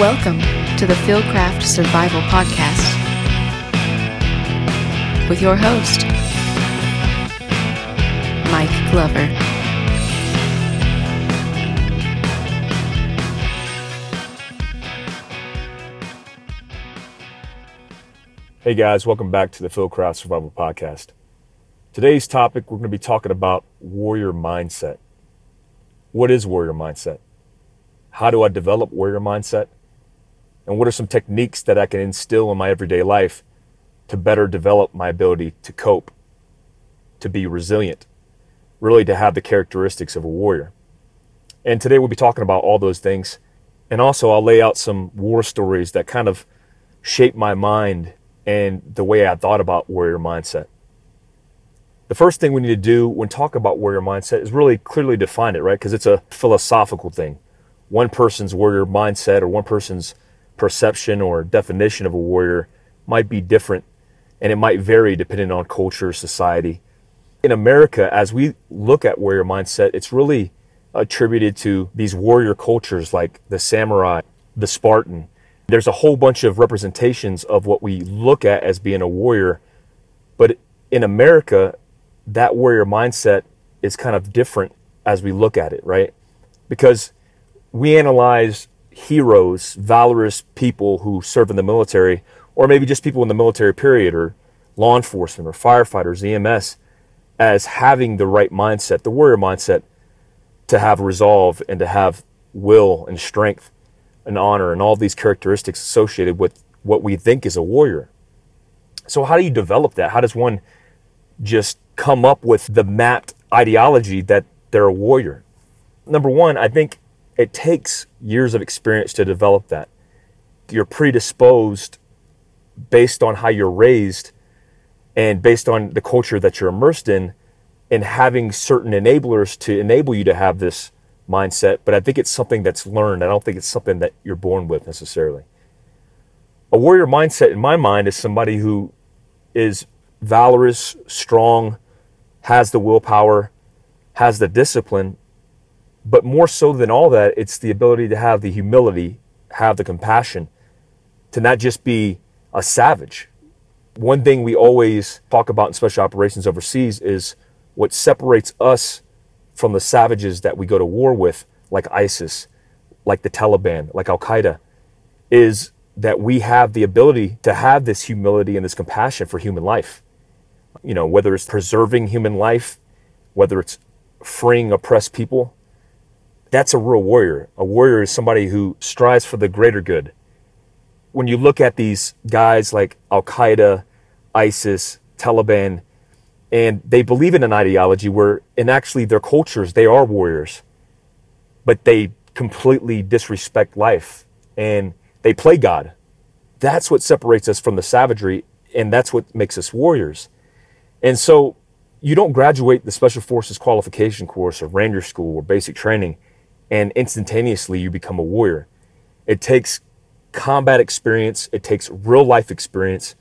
Welcome to the Fieldcraft Survival Podcast with your host, Mike Glover. Hey guys, welcome back to the Fieldcraft Survival Podcast. Today's topic, we're going to be talking about warrior mindset. What is warrior mindset? How do I develop warrior mindset? And what are some techniques that I can instill in my everyday life to better develop my ability to cope, to be resilient, really to have the characteristics of a warrior? And today we'll be talking about all those things. And also, I'll lay out some war stories that kind of shape my mind and the way I thought about warrior mindset. The first thing we need to do when talking about warrior mindset is really clearly define it, right? Because it's a philosophical thing. One person's warrior mindset or one person's perception or definition of a warrior might be different and it might vary depending on culture, society. In America, as we look at warrior mindset, it's really attributed to these warrior cultures like the samurai, the Spartan. There's a whole bunch of representations of what we look at as being a warrior. But in America, that warrior mindset is kind of different as we look at it, right? Because we analyze heroes, valorous people who serve in the military, or maybe just people in the military period, or law enforcement, or firefighters, EMS, as having the right mindset, the warrior mindset, to have resolve and to have will and strength and honor and all these characteristics associated with what we think is a warrior. So, how do you develop that? How does one just come up with the mapped ideology that they're a warrior? Number one, I think it takes years of experience to develop that. You're predisposed based on how you're raised and based on the culture that you're immersed in and having certain enablers to enable you to have this mindset. But I think it's something that's learned. I don't think it's something that you're born with necessarily. A warrior mindset, in my mind, is somebody who is valorous, strong, has the willpower, has the discipline, but more so than all that, it's the ability to have the humility, have the compassion, to not just be a savage. One thing we always talk about in special operations overseas is what separates us from the savages that we go to war with, like ISIS, like the Taliban, like Al Qaeda, is that we have the ability to have this humility and this compassion for human life. You know, whether it's preserving human life, whether it's freeing oppressed people, that's a real warrior. A warrior is somebody who strives for the greater good. When you look at these guys like Al Qaeda, ISIS, Taliban, and they believe in an ideology where, in actually their cultures, they are warriors, but they completely disrespect life and they play God. That's what separates us from the savagery, and that's what makes us warriors. And so, you don't graduate the Special Forces qualification course or Ranger School or basic training and instantaneously you become a warrior. It takes combat experience, it takes real life experience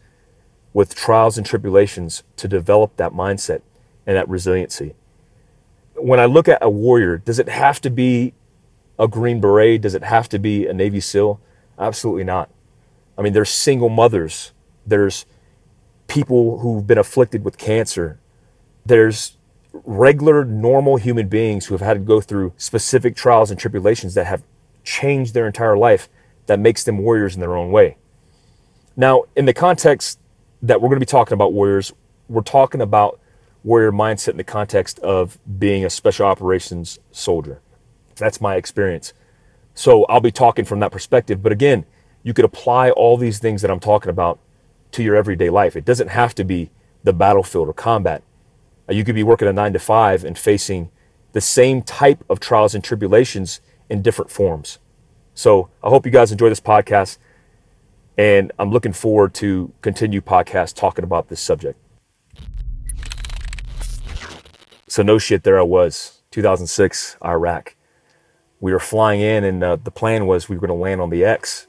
with trials and tribulations to develop that mindset and that resiliency. When I look at a warrior, does it have to be a Green Beret? Does it have to be a Navy SEAL? Absolutely not. I mean, there's single mothers, there's people who've been afflicted with cancer, there's regular, normal human beings who have had to go through specific trials and tribulations that have changed their entire life that makes them warriors in their own way. Now, in the context that we're going to be talking about warriors, we're talking about warrior mindset in the context of being a special operations soldier. That's my experience. So I'll be talking from that perspective. But again, you could apply all these things that I'm talking about to your everyday life. It doesn't have to be the battlefield or combat. Uh, you could be working a nine to five and facing the same type of trials and tribulations in different forms. So I hope you guys enjoy this podcast. And I'm looking forward to continue podcast talking about this subject. So no shit, there I was, 2006, Iraq. We were flying in, and uh, the plan was we were going to land on the X.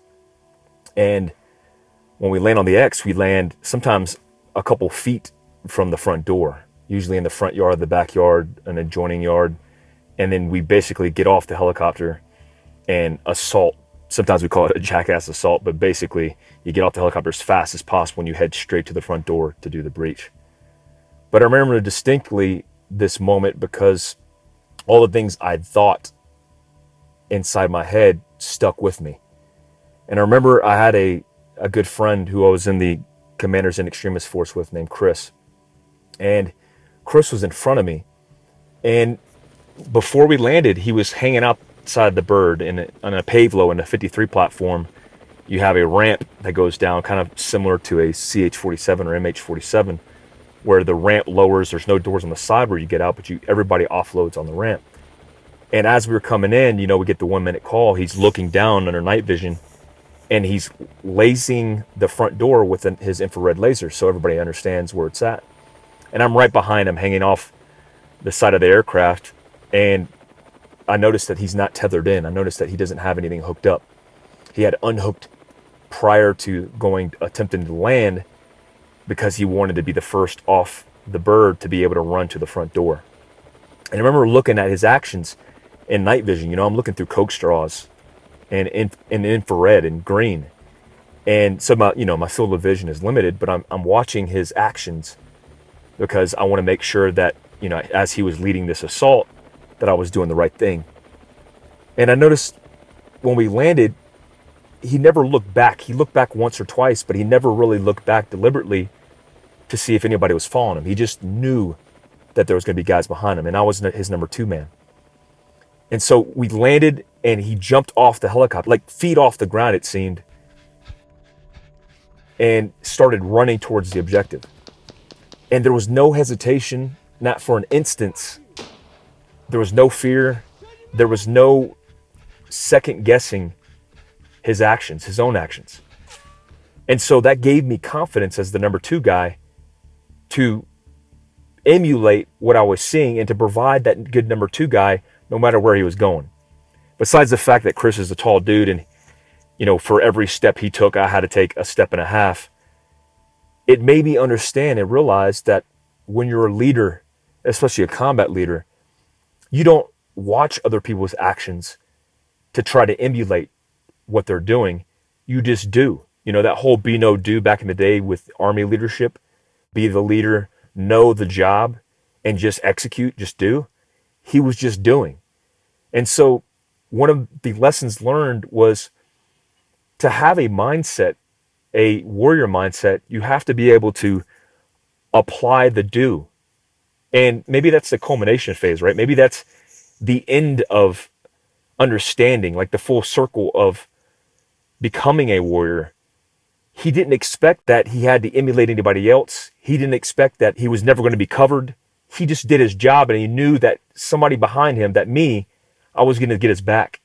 And when we land on the X, we land sometimes a couple feet from the front door usually in the front yard, the backyard, an adjoining yard. And then we basically get off the helicopter and assault sometimes we call it a jackass assault, but basically you get off the helicopter as fast as possible and you head straight to the front door to do the breach. But I remember distinctly this moment because all the things I'd thought inside my head stuck with me. And I remember I had a, a good friend who I was in the Commanders In Extremis Force with named Chris. And Chris was in front of me. And before we landed, he was hanging outside the bird in a, on a Pave Low in a 53 platform. You have a ramp that goes down, kind of similar to a CH 47 or MH 47 where the ramp lowers. There's no doors on the side where you get out, but you everybody offloads on the ramp. And as we were coming in, you know, we get the one minute call. He's looking down under night vision, and he's lasing the front door with an, his infrared laser, so everybody understands where it's at. And I'm right behind him, hanging off the side of the aircraft, and I noticed that he's not tethered in. I noticed that he doesn't have anything hooked up. He had unhooked prior to going attempting to land because he wanted to be the first off the bird to be able to run to the front door. And I remember looking at his actions in night vision. You know, I'm looking through Coke straws and in, in infrared and green. And so my, you know, my field of vision is limited, but I'm, I'm watching his actions because I want to make sure that, you know, as he was leading this assault, that I was doing the right thing. And I noticed when we landed, he never looked back. He looked back once or twice, but he never really looked back deliberately to see if anybody was following him. He just knew that there was going to be guys behind him, and I was his number two man. And so we landed, and he jumped off the helicopter, like feet off the ground, it seemed, and started running towards the objective. And there was no hesitation, not for an instance. There was no fear. There was no second guessing his actions, his own actions. And so that gave me confidence as the number two guy to emulate what I was seeing and to provide that good number two guy no matter where he was going. Besides the fact that Chris is a tall dude and, you know, for every step he took, I had to take a step and a half, it made me understand and realize that when you're a leader, especially a combat leader, you don't watch other people's actions to try to emulate what they're doing. You just do. You know, that whole be no do back in the day with army leadership be the leader, know the job, and just execute, just do. He was just doing. And so, one of the lessons learned was to have a mindset, a warrior mindset, you have to be able to apply the do. And maybe that's the culmination phase, right? Maybe that's the end of understanding, like the full circle of becoming a warrior he didn't expect that he had to emulate anybody else. He didn't expect that he was never going to be covered. He just did his job and he knew that somebody behind him, that me, I was going to get his back.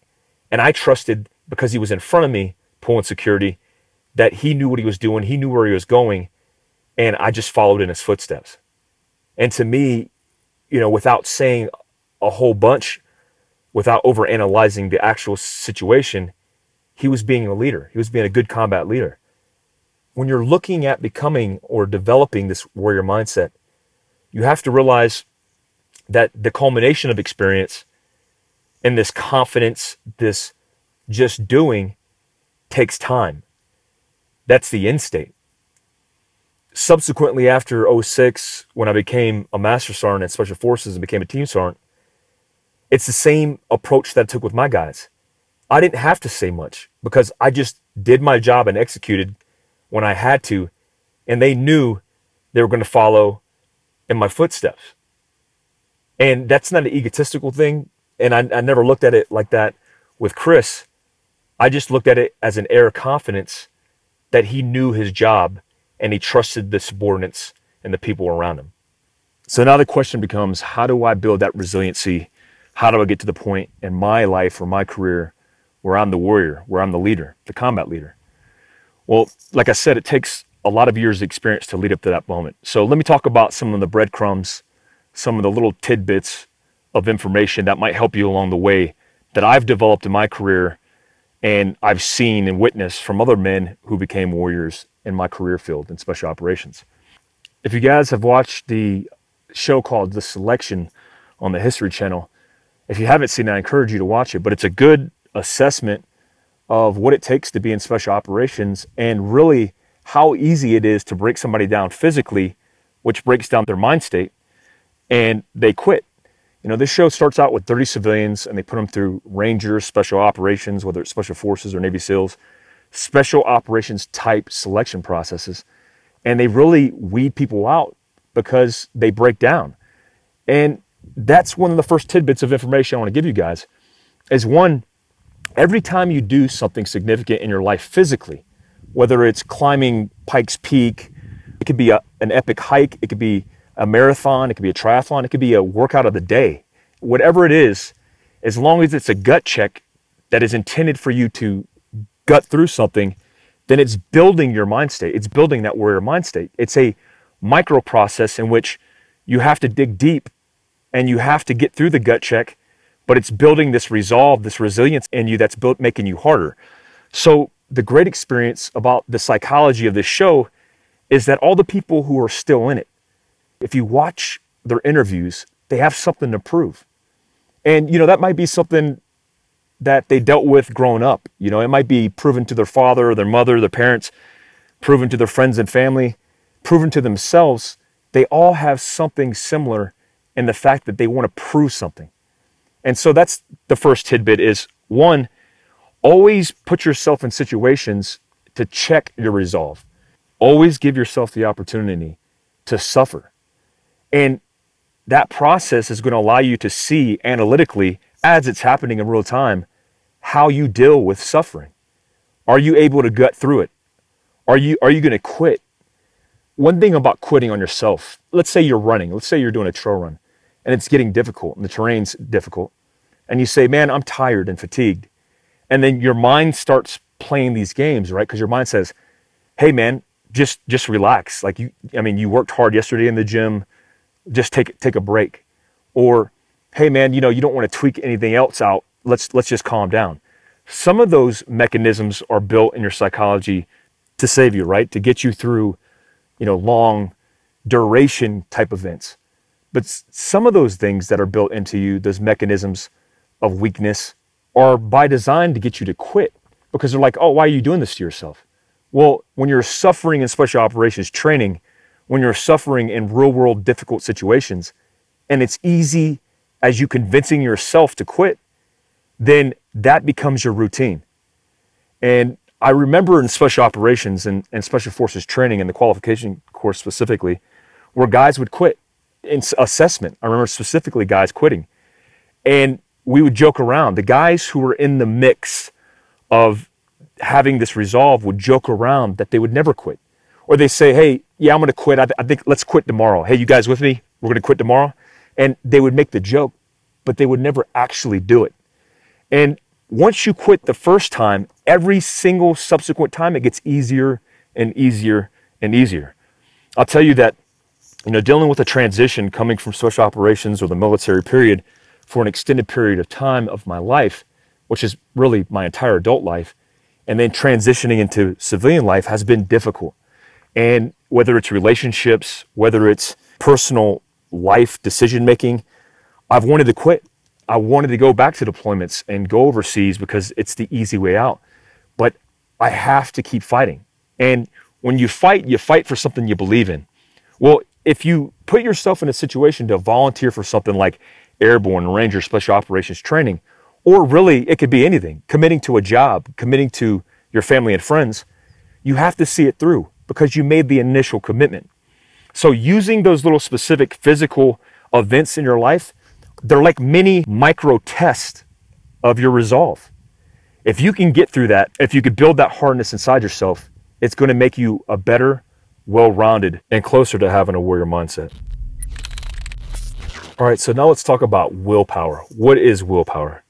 And I trusted because he was in front of me pulling security that he knew what he was doing. He knew where he was going. And I just followed in his footsteps. And to me, you know, without saying a whole bunch, without over analyzing the actual situation, he was being a leader. He was being a good combat leader when you're looking at becoming or developing this warrior mindset, you have to realize that the culmination of experience and this confidence, this just doing takes time. That's the end state. Subsequently, after 06, when I became a master sergeant at Special Forces and became a team sergeant, it's the same approach that I took with my guys. I didn't have to say much because I just did my job and executed when I had to, and they knew they were going to follow in my footsteps. And that's not an egotistical thing. And I, I never looked at it like that with Chris. I just looked at it as an air of confidence that he knew his job and he trusted the subordinates and the people around him. So now the question becomes how do I build that resiliency? How do I get to the point in my life or my career where I'm the warrior, where I'm the leader, the combat leader? Well, like I said, it takes a lot of years of experience to lead up to that moment. So let me talk about some of the breadcrumbs, some of the little tidbits of information that might help you along the way that I've developed in my career and I've seen and witnessed from other men who became warriors in my career field in special operations. If you guys have watched the show called The Selection on the History Channel, if you haven't seen it, I encourage you to watch it. But it's a good assessment of what it takes to be in special operations and really how easy it is to break somebody down physically, which breaks down their mind state, and they quit. You know, this show starts out with 30 civilians and they put them through Rangers, special operations, whether it's special forces or Navy SEALs, special operations type selection processes. And they really weed people out because they break down. And that's one of the first tidbits of information I want to give you guys is one, every time you do something significant in your life physically, whether it's climbing Pikes Peak, it could be a, an epic hike, it could be a marathon, it could be a triathlon, it could be a workout of the day. Whatever it is, as long as it's a gut check that is intended for you to gut through something, then it's building your mind state. It's building that warrior mind state. It's a micro process in which you have to dig deep and you have to get through the gut check, but it's building this resolve, this resilience in you that's built making you harder. So the great experience about the psychology of this show is that all the people who are still in it, if you watch their interviews, they have something to prove. And, you know, that might be something that they dealt with growing up. You know, it might be proven to their father their mother, their parents, proven to their friends and family, proven to themselves. They all have something similar in the fact that they want to prove something. And so that's the first tidbit is one, always put yourself in situations to check your resolve. Always give yourself the opportunity to suffer. And that process is going to allow you to see analytically, as it's happening in real time, how you deal with suffering. Are you able to gut through it? Are you, are you going to quit? One thing about quitting on yourself, let's say you're running, let's say you're doing a trail run and it's getting difficult and the terrain's difficult, and you say, Man, I'm tired and fatigued. And then your mind starts playing these games, right? Because your mind says, Hey, man, just just relax. Like you, I mean, you worked hard yesterday in the gym just take take a break. Or hey man you know you don't want to tweak anything else out. Let's let's just calm down. Some of those mechanisms are built in your psychology to save you right? To get you through you know long duration type events. But some of those things that are built into you those mechanisms of weakness are by design to get you to quit because they're like oh why are you doing this to yourself? Well when you're suffering in special operations training when you're suffering in real world difficult situations and it's easy as you convincing yourself to quit, then that becomes your routine. And I remember in special operations and, and special forces training and the qualification course specifically, where guys would quit in assessment. I remember specifically guys quitting. And we would joke around. The guys who were in the mix of having this resolve would joke around that they would never quit or they say, hey, yeah, I'm going to quit. I, th- I think let's quit tomorrow. Hey, you guys with me? We're going to quit tomorrow. And they would make the joke, but they would never actually do it. And once you quit the first time, every single subsequent time, it gets easier and easier and easier. I'll tell you that, you know, dealing with a transition coming from special operations or the military period for an extended period of time of my life, which is really my entire adult life, and then transitioning into civilian life has been difficult. And whether it's relationships, whether it's personal life decision making, I've wanted to quit. I wanted to go back to deployments and go overseas because it's the easy way out. But I have to keep fighting. And when you fight, you fight for something you believe in. Well, if you put yourself in a situation to volunteer for something like airborne, ranger, special operations training, or really it could be anything, committing to a job, committing to your family and friends, you have to see it through because you made the initial commitment. So, using those little specific physical events in your life, they're like mini micro tests of your resolve. If you can get through that, if you could build that hardness inside yourself, it's going to make you a better, well rounded, and closer to having a warrior mindset. All right, so now let's talk about willpower. What is willpower?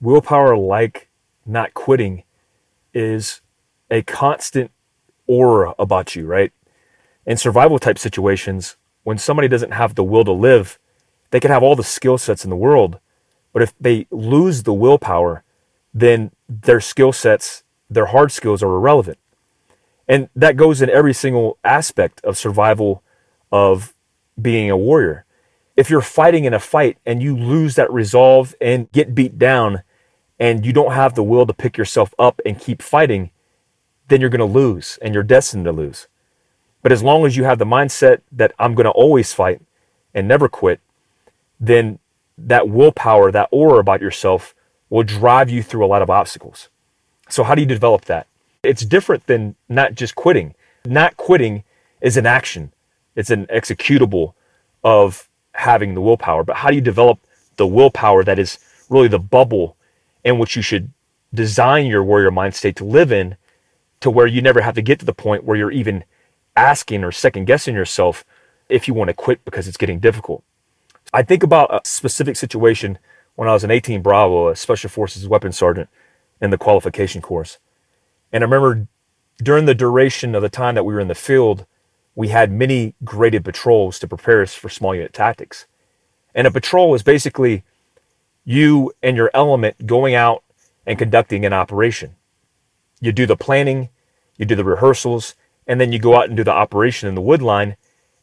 Willpower, like not quitting, is a constant aura about you, right? In survival type situations, when somebody doesn't have the will to live, they can have all the skill sets in the world, but if they lose the willpower, then their skill sets, their hard skills are irrelevant. And that goes in every single aspect of survival of being a warrior. If you're fighting in a fight and you lose that resolve and get beat down and you don't have the will to pick yourself up and keep fighting, then you're going to lose and you're destined to lose. But as long as you have the mindset that I'm going to always fight and never quit, then that willpower, that aura about yourself will drive you through a lot of obstacles. So, how do you develop that? It's different than not just quitting. Not quitting is an action, it's an executable of having the willpower. But how do you develop the willpower that is really the bubble in which you should design your warrior mind state to live in to where you never have to get to the point where you're even asking or second guessing yourself if you want to quit because it's getting difficult. I think about a specific situation when I was an 18 Bravo, a Special Forces weapons sergeant in the qualification course. And I remember during the duration of the time that we were in the field, we had many graded patrols to prepare us for small unit tactics. And a patrol is basically you and your element going out and conducting an operation. You do the planning, you do the rehearsals, and then you go out and do the operation in the wood line,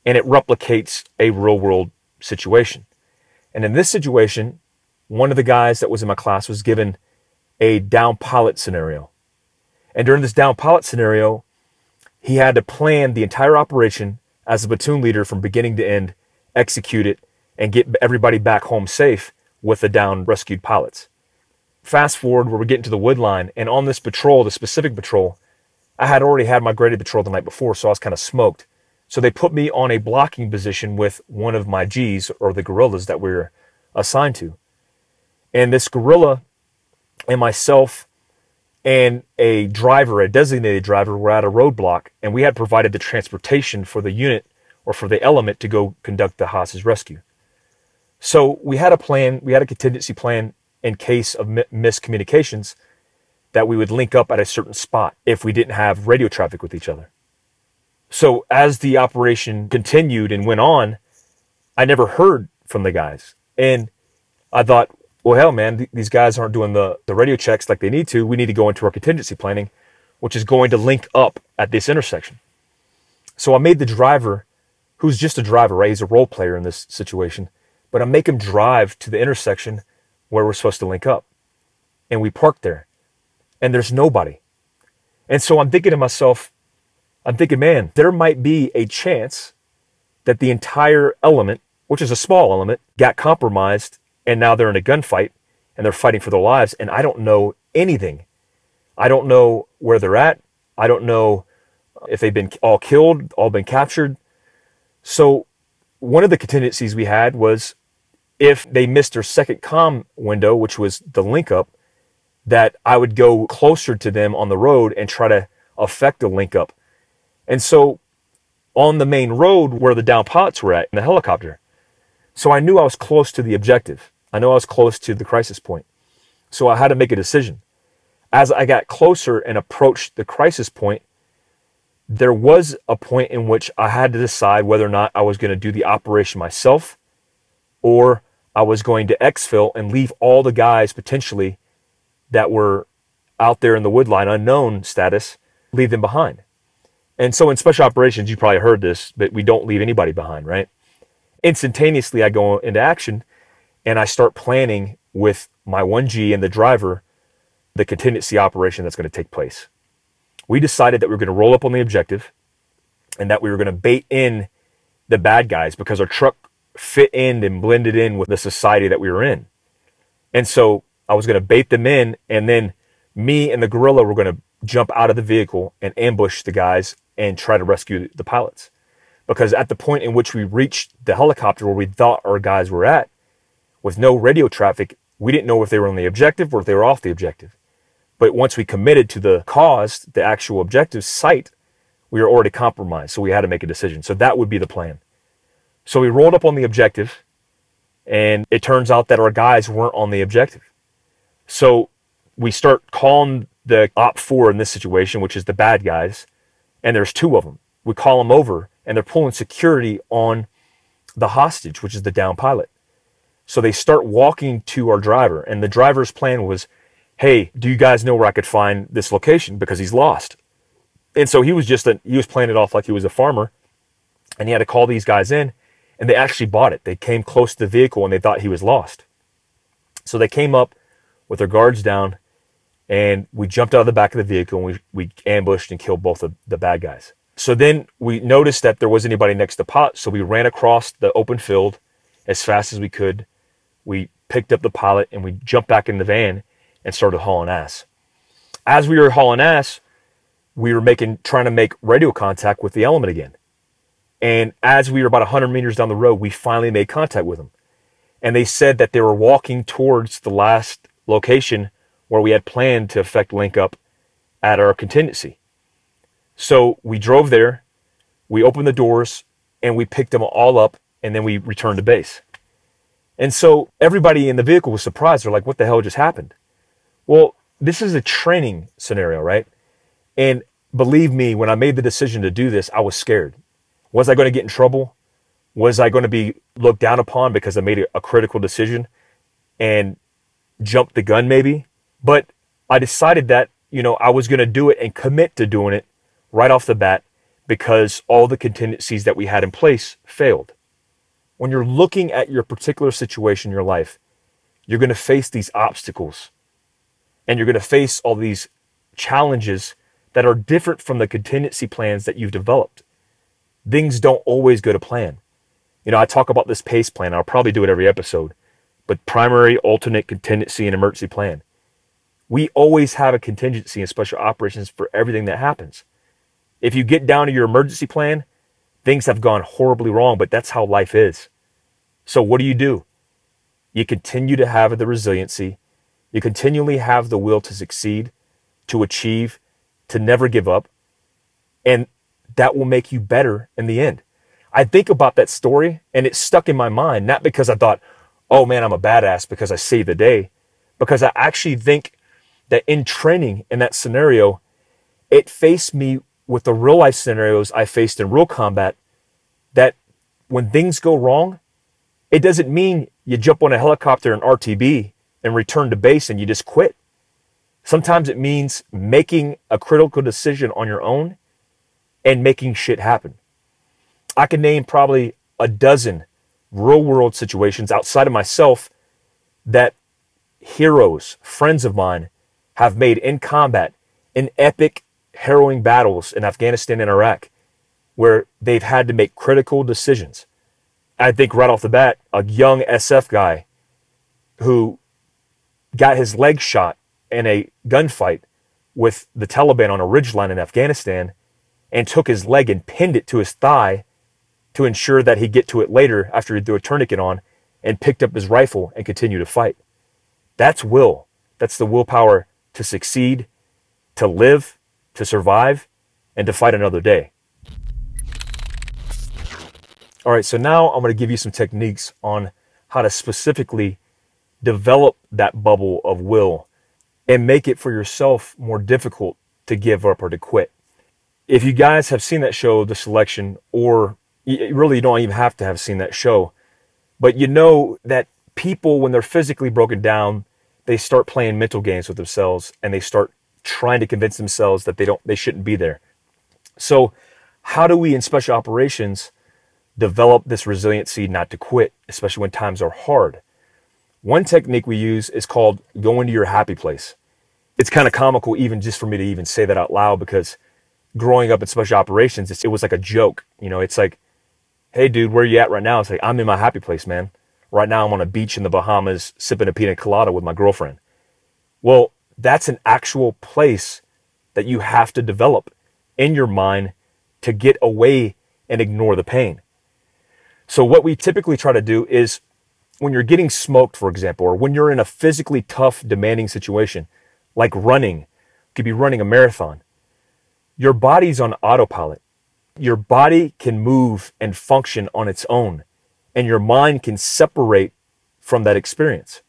and it replicates a real world situation. And in this situation, one of the guys that was in my class was given a down pilot scenario. And during this down pilot scenario, he had to plan the entire operation as a platoon leader from beginning to end, execute it, and get everybody back home safe with the down rescued pilots. Fast forward where we're getting to the wood line, and on this patrol, the specific patrol, I had already had my graded patrol the night before, so I was kind of smoked. So they put me on a blocking position with one of my G's or the guerrillas that we are assigned to. And this guerrilla and myself and a driver, a designated driver, were at a roadblock, and we had provided the transportation for the unit or for the element to go conduct the hostage rescue. So we had a plan, we had a contingency plan in case of miscommunications that we would link up at a certain spot if we didn't have radio traffic with each other. So as the operation continued and went on, I never heard from the guys. And I thought, well, hell, man, th- these guys aren't doing the, the radio checks like they need to. We need to go into our contingency planning, which is going to link up at this intersection. So I made the driver, who's just a driver, right? He's a role player in this situation, but I make him drive to the intersection where we're supposed to link up. And we park there, and there's nobody. And so I'm thinking to myself, I'm thinking, man, there might be a chance that the entire element, which is a small element, got compromised and now they're in a gunfight and they're fighting for their lives and I don't know anything. I don't know where they're at. I don't know if they've been all killed, all been captured. So one of the contingencies we had was if they missed their second com window, which was the link up, that I would go closer to them on the road and try to affect the link up and so on the main road where the down pots were at in the helicopter. So I knew I was close to the objective. I know I was close to the crisis point. So I had to make a decision. As I got closer and approached the crisis point, there was a point in which I had to decide whether or not I was going to do the operation myself or I was going to exfil and leave all the guys potentially that were out there in the woodline, unknown status, leave them behind. And so in special operations, you probably heard this, but we don't leave anybody behind, right? Instantaneously, I go into action and I start planning with my 1G and the driver the contingency operation that's going to take place. We decided that we were going to roll up on the objective and that we were going to bait in the bad guys because our truck fit in and blended in with the society that we were in. And so I was going to bait them in, and then me and the guerrilla were going to jump out of the vehicle and ambush the guys and try to rescue the pilots. Because at the point in which we reached the helicopter where we thought our guys were at, with no radio traffic, we didn't know if they were on the objective or if they were off the objective. But once we committed to the cause, the actual objective site, we were already compromised. So we had to make a decision. So that would be the plan. So we rolled up on the objective, and it turns out that our guys weren't on the objective. So we start calling the OPFOR in this situation, which is the bad guys, and there's two of them. We call them over, and they're pulling security on the hostage, which is the down pilot. So they start walking to our driver, and the driver's plan was, "Hey, do you guys know where I could find this location because he's lost?" And so he was just a, he was playing it off like he was a farmer, and he had to call these guys in, and they actually bought it. They came close to the vehicle and they thought he was lost. So they came up with their guards down, and we jumped out of the back of the vehicle and we, we ambushed and killed both of the bad guys. So then we noticed that there wasn't anybody next to pot, so we ran across the open field as fast as we could. We picked up the pilot and we jumped back in the van and started hauling ass. As we were hauling ass, we were making trying to make radio contact with the element again. And as we were about 100 meters down the road, we finally made contact with them. And they said that they were walking towards the last location where we had planned to effect link up at our contingency. So we drove there, we opened the doors, and we picked them all up, and then we returned to base. And so everybody in the vehicle was surprised. They're like, what the hell just happened? Well, this is a training scenario, right? And believe me, when I made the decision to do this, I was scared. Was I going to get in trouble? Was I going to be looked down upon because I made a critical decision and jumped the gun, maybe? But I decided that, you know, I was going to do it and commit to doing it right off the bat because all the contingencies that we had in place failed. When you're looking at your particular situation in your life, you're going to face these obstacles and you're going to face all these challenges that are different from the contingency plans that you've developed. Things don't always go to plan. You know, I talk about this PACE plan. I'll probably do it every episode, but primary, alternate, contingency, and emergency plan. We always have a contingency in special operations for everything that happens. If you get down to your emergency plan, things have gone horribly wrong, but that's how life is. So what do you do? You continue to have the resiliency. You continually have the will to succeed, to achieve, to never give up. And that will make you better in the end. I think about that story and it stuck in my mind, not because I thought, oh man, I'm a badass because I saved the day, because I actually think that in training in that scenario, it faced me with the real life scenarios I faced in real combat that when things go wrong, it doesn't mean you jump on a helicopter and RTB and return to base and you just quit. Sometimes it means making a critical decision on your own and making shit happen. I can name probably a dozen real world situations outside of myself that heroes, friends of mine, have made in combat in epic, harrowing battles in Afghanistan and Iraq where they've had to make critical decisions. I think right off the bat, a young SF guy who got his leg shot in a gunfight with the Taliban on a ridgeline in Afghanistan and took his leg and pinned it to his thigh to ensure that he'd get to it later after he threw a tourniquet on and picked up his rifle and continued to fight. That's will. That's the willpower to succeed, to live, to survive, and to fight another day. All right, so now I'm going to give you some techniques on how to specifically develop that bubble of will and make it for yourself more difficult to give up or to quit. If you guys have seen that show, The Selection, or you really don't even have to have seen that show, but you know that people, when they're physically broken down, they start playing mental games with themselves and they start trying to convince themselves that they don't they shouldn't be there. So how do we in special operations develop this resiliency not to quit, especially when times are hard? One technique we use is called going to your happy place. It's kind of comical even just for me to even say that out loud because growing up in special operations, it was like a joke. You know, it's like, hey dude, where you at right now? It's like, I'm in my happy place, man. Right now, I'm on a beach in the Bahamas sipping a pina colada with my girlfriend. Well, that's an actual place that you have to develop in your mind to get away and ignore the pain. So, what we typically try to do is when you're getting smoked, for example, or when you're in a physically tough, demanding situation, like running, could be running a marathon, your body's on autopilot. Your body can move and function on its own and your mind can separate from that experience.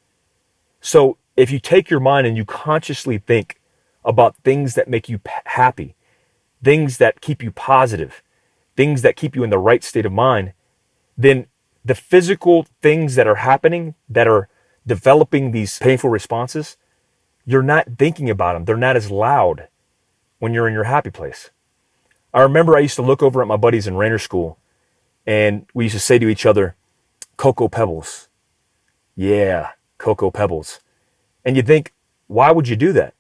So if you take your mind and you consciously think about things that make you happy, things that keep you positive, things that keep you in the right state of mind, then the physical things that are happening that are developing these painful responses, you're not thinking about them. They're not as loud when you're in your happy place. I remember I used to look over at my buddies in Ranger School and we used to say to each other, Cocoa Pebbles. Yeah, Cocoa Pebbles. And you'd think, why would you do that?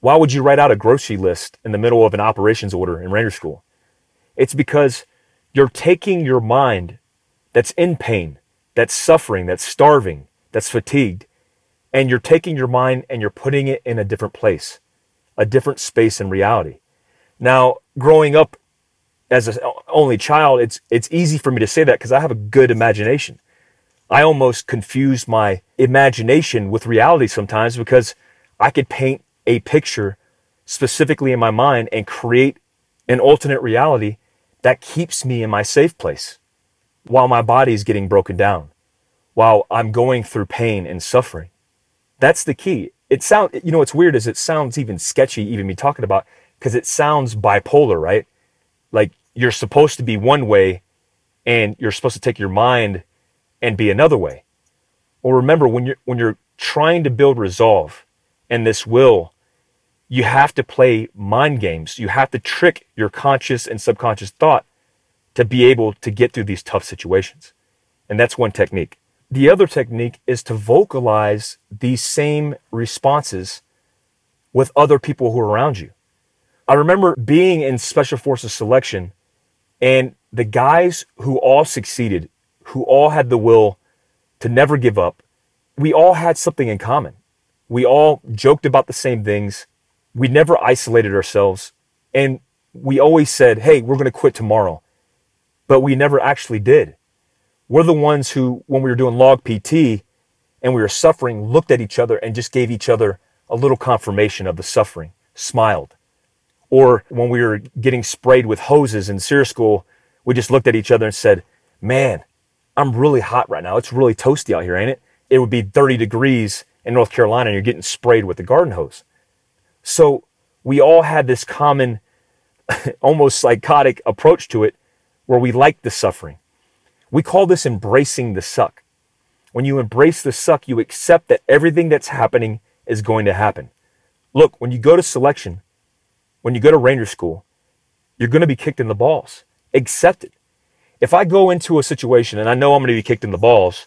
Why would you write out a grocery list in the middle of an operations order in Ranger School? It's because you're taking your mind that's in pain, that's suffering, that's starving, that's fatigued, and you're taking your mind and you're putting it in a different place, a different space in reality. Now, growing up as an only child, it's it's easy for me to say that because I have a good imagination. I almost confuse my imagination with reality sometimes because I could paint a picture specifically in my mind and create an alternate reality that keeps me in my safe place while my body is getting broken down, while I'm going through pain and suffering. That's the key. It sounds, you know, what's weird is it sounds even sketchy, even me talking about, because it sounds bipolar, right? Like you're supposed to be one way and you're supposed to take your mind and be another way. Well, remember when you're when you're trying to build resolve and this will, you have to play mind games. You have to trick your conscious and subconscious thought to be able to get through these tough situations. And that's one technique. The other technique is to vocalize these same responses with other people who are around you. I remember being in Special Forces selection and the guys who all succeeded who all had the will to never give up. We all had something in common. We all joked about the same things. We never isolated ourselves. And we always said, hey, we're going to quit tomorrow. But we never actually did. We're the ones who, when we were doing log PT and we were suffering, looked at each other and just gave each other a little confirmation of the suffering, smiled. Or when we were getting sprayed with hoses in SERE school, we just looked at each other and said, man, I'm really hot right now. It's really toasty out here, ain't it? It would be 30 degrees in North Carolina and you're getting sprayed with the garden hose. So we all had this common, almost psychotic approach to it where we liked the suffering. We call this embracing the suck. When you embrace the suck, you accept that everything that's happening is going to happen. Look, when you go to selection, when you go to Ranger School, you're going to be kicked in the balls. Accept it if I go into a situation and I know I'm going to be kicked in the balls,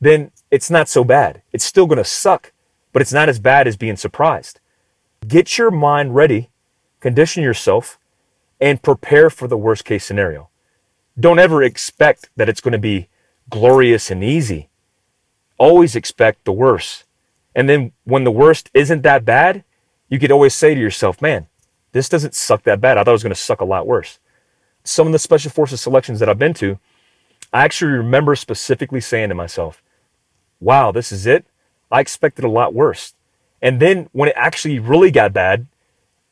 then it's not so bad. It's still going to suck, but it's not as bad as being surprised. Get your mind ready, condition yourself, and prepare for the worst case scenario. Don't ever expect that it's going to be glorious and easy. Always expect the worst. And then when the worst isn't that bad, you could always say to yourself, man, this doesn't suck that bad. I thought it was going to suck a lot worse some of the special forces selections that I've been to, I actually remember specifically saying to myself, wow, this is it. I expected a lot worse. And then when it actually really got bad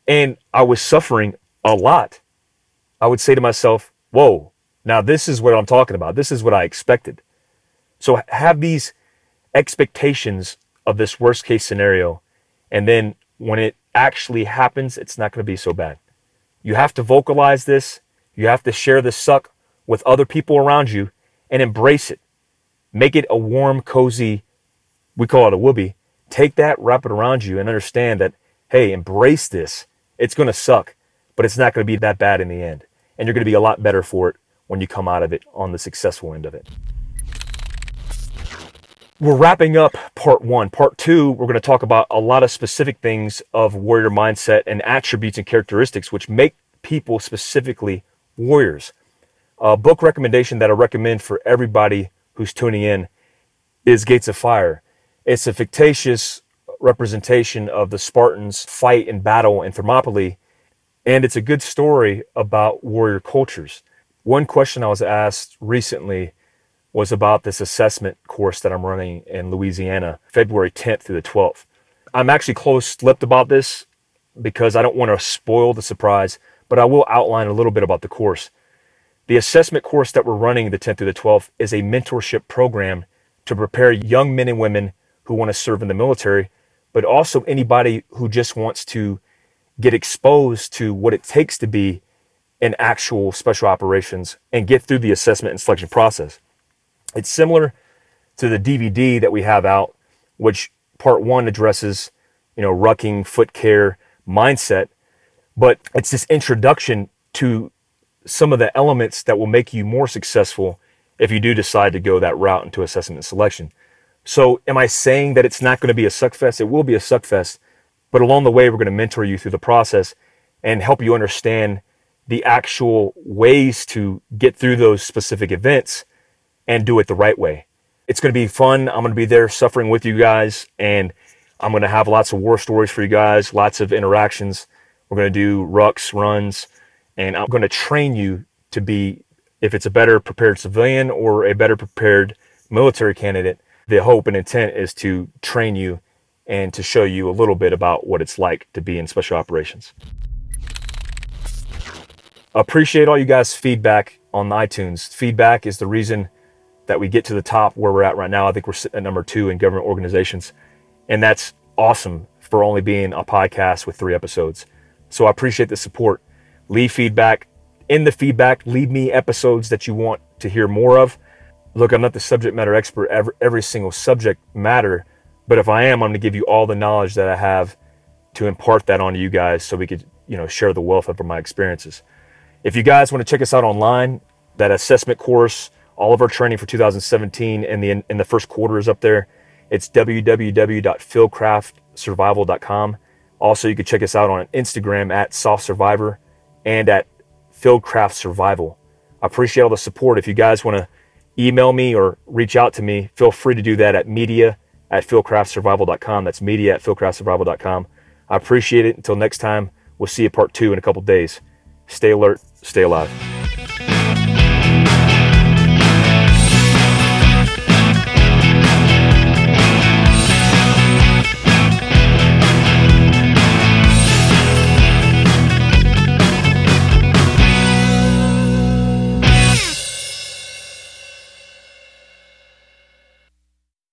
and I was suffering a lot, I would say to myself, whoa, now this is what I'm talking about. This is what I expected. So have these expectations of this worst case scenario. And then when it actually happens, it's not going to be so bad. You have to vocalize this you have to share the suck with other people around you and embrace it. Make it a warm, cozy, we call it a woobie. Take that, wrap it around you, and understand that, hey, embrace this. It's going to suck, but it's not going to be that bad in the end. And you're going to be a lot better for it when you come out of it on the successful end of it. We're wrapping up part one. Part two, we're going to talk about a lot of specific things of warrior mindset and attributes and characteristics which make people specifically warriors. A book recommendation that I recommend for everybody who's tuning in is Gates of Fire. It's a fictitious representation of the Spartans' fight and battle in Thermopylae, and it's a good story about warrior cultures. One question I was asked recently was about this assessment course that I'm running in Louisiana, February 10th through the 12th. I'm actually close lipped about this because I don't want to spoil the surprise but I will outline a little bit about the course. The assessment course that we're running the 10th through the 12th is a mentorship program to prepare young men and women who want to serve in the military, but also anybody who just wants to get exposed to what it takes to be in actual special operations and get through the assessment and selection process. It's similar to the DVD that we have out, which part one addresses, you know, rucking, foot care, mindset, but it's this introduction to some of the elements that will make you more successful if you do decide to go that route into assessment and selection. So, am I saying that it's not going to be a suckfest? It will be a suckfest, but along the way, we're going to mentor you through the process and help you understand the actual ways to get through those specific events and do it the right way. It's going to be fun. I'm going to be there suffering with you guys, and I'm going to have lots of war stories for you guys, lots of interactions. We're going to do rucks, runs, and I'm going to train you to be, if it's a better prepared civilian or a better prepared military candidate, the hope and intent is to train you and to show you a little bit about what it's like to be in special operations. Appreciate all you guys' feedback on iTunes. Feedback is the reason that we get to the top where we're at right now. I think we're at number two in government organizations. And that's awesome for only being a podcast with three episodes. So I appreciate the support. Leave feedback. In the feedback, leave me episodes that you want to hear more of. Look, I'm not the subject matter expert every, every single subject matter, but if I am, I'm going to give you all the knowledge that I have to impart that onto you guys so we could, you know, share the wealth of my experiences. If you guys want to check us out online, that assessment course, all of our training for 2017 and the in the first quarter is up there. It's www.fieldcraftsurvival.com. Also, you can check us out on Instagram at Soft Survivor and at Fieldcraft Survival. I appreciate all the support. If you guys want to email me or reach out to me, feel free to do that at media at fieldcraftsurvival.com. That's media at fieldcraftsurvival.com. I appreciate it. Until next time, we'll see you part two in a couple days. Stay alert, stay alive.